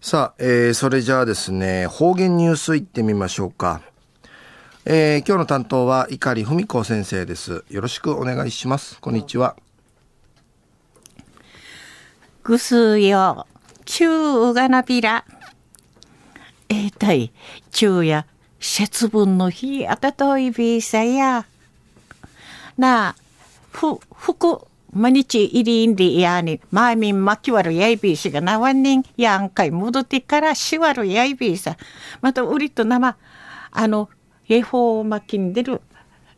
さあ、えー、それじゃあですね、方言ニュースいってみましょうか。えー、今日の担当は碇文子先生です。よろしくお願いします。こんにちは。ぐすよ、ちゅうがなびら。えー、たい、昼夜、節分の日、あたといびさや。なあ、ふ、ふく、毎日いりんでやに、まみんまきわるやいびしがなわんにん、やんかい戻ってからしわるやいびさ。また、うりと生、あの、えほうまきんでる、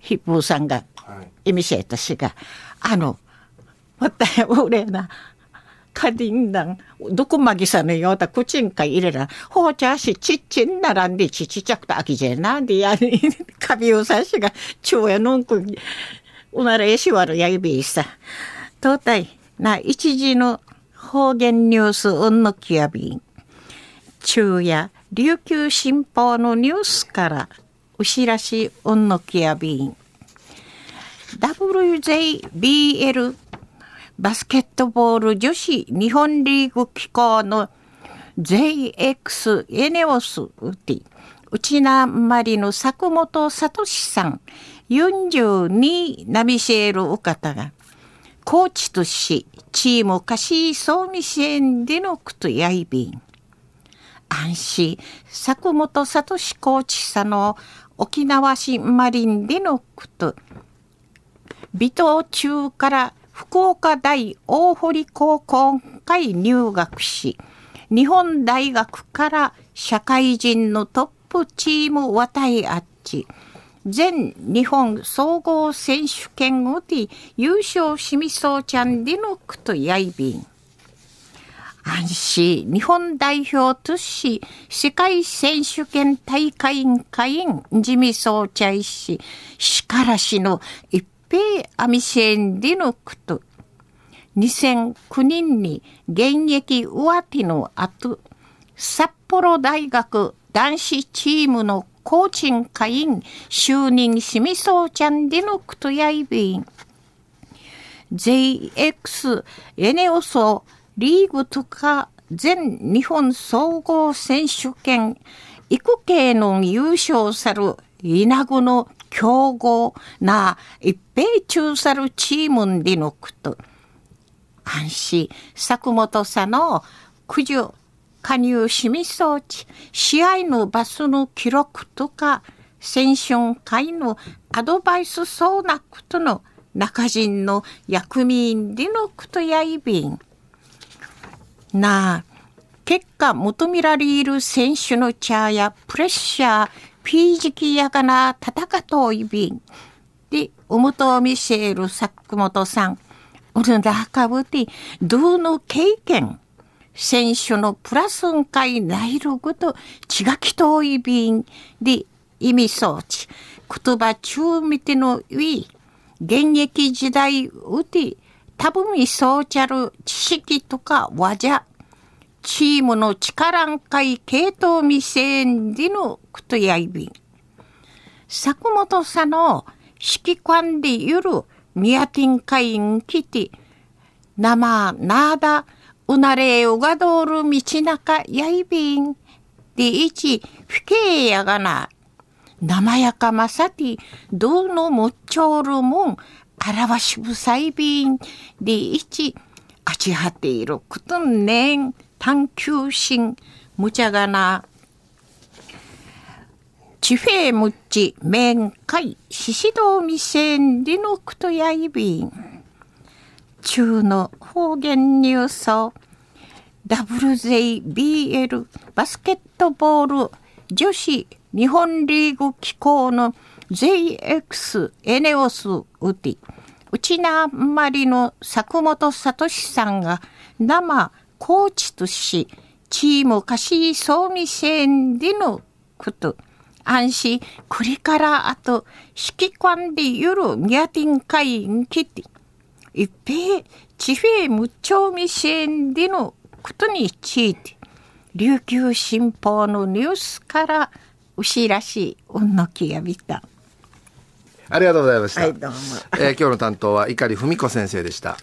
ひぶさんが、いみせえたしが、あの、また、俺な、カディンダン、どこまぎさのようだ、くちんか入れら、ほうちゃし、ちっちんならんで、ちちちゃくたあきじゃな、でやに、かびうさしが、ちょうやのんく、うならえしわるやいびいさ。とうたい、な、一時の方言ニュースうんのきやびん。昼夜、琉球新報のニュースから、うしらしうんのきやびん。WJBL バスケットボール女子日本リーグ機構の JX エネオスウティ内なまりの坂本聡さん42ナミシェールお方がコーチとしチームカシーソーミシェンでのくとやいびん。安心坂本聡コーチさの沖縄市マリンでのくと微糖中から福岡大大堀高校会入学し、日本大学から社会人のトップチーム渡いあっち、全日本総合選手権をで優勝しみそうちゃんでのくとやいびん。安心。日本代表とし世界選手権大会委員会員地味総茶いし、しからしの一平アミシェンディノクと2009年に現役上手の後札幌大学男子チームのコーチン会員就任しみそうちゃんでのクとやいびん JX エネオソリーグとか全日本総合選手権育系の優勝さる稲子の強豪な一平中さるチームでのこと。安心、作本さんの九十加入しみ装置、試合のバスの記録とか、選春会のアドバイスそうなことの中人の役民でのことやいびん。なあ、結果求められる選手の茶やプレッシャー、ピージキやかな戦といびん。で、おもとみせる作本さん。うるだかぶて、どうの経験。選手のプラスン会ないること、ちがきといびん。で、意味装置。言葉中見てのウィ現役時代うて、多分みそうちゃる知識とか技。チームの力んかい系統未成年でのことやいびん。作本さんの指揮官でゆるミヤティンカインキティ、生、なれうがどる道中やいびん。でいち、ふけやがな。生やかまさて、どうのもっちょるもん、あらわしぶさいびん。でいち、あちはていることんねん。探求心、むちゃがな、地フェムチ、面会、獅子道未成理のくとやいびん。中の方言ニュースを WJBL バスケットボール女子日本リーグ機構の JX エネオスウティ。内なまりの坂本聡さんが生コーチとし、チーム貸し総味線でのこと、安心、これからあと、指揮官でゆるミャティン会員きて、一平、地平無調味線でのことについて、琉球新報のニュースから牛らしいうんのきやびた。ありがとうございました。はい、どうも。えー、今日の担当は碇文子先生でした。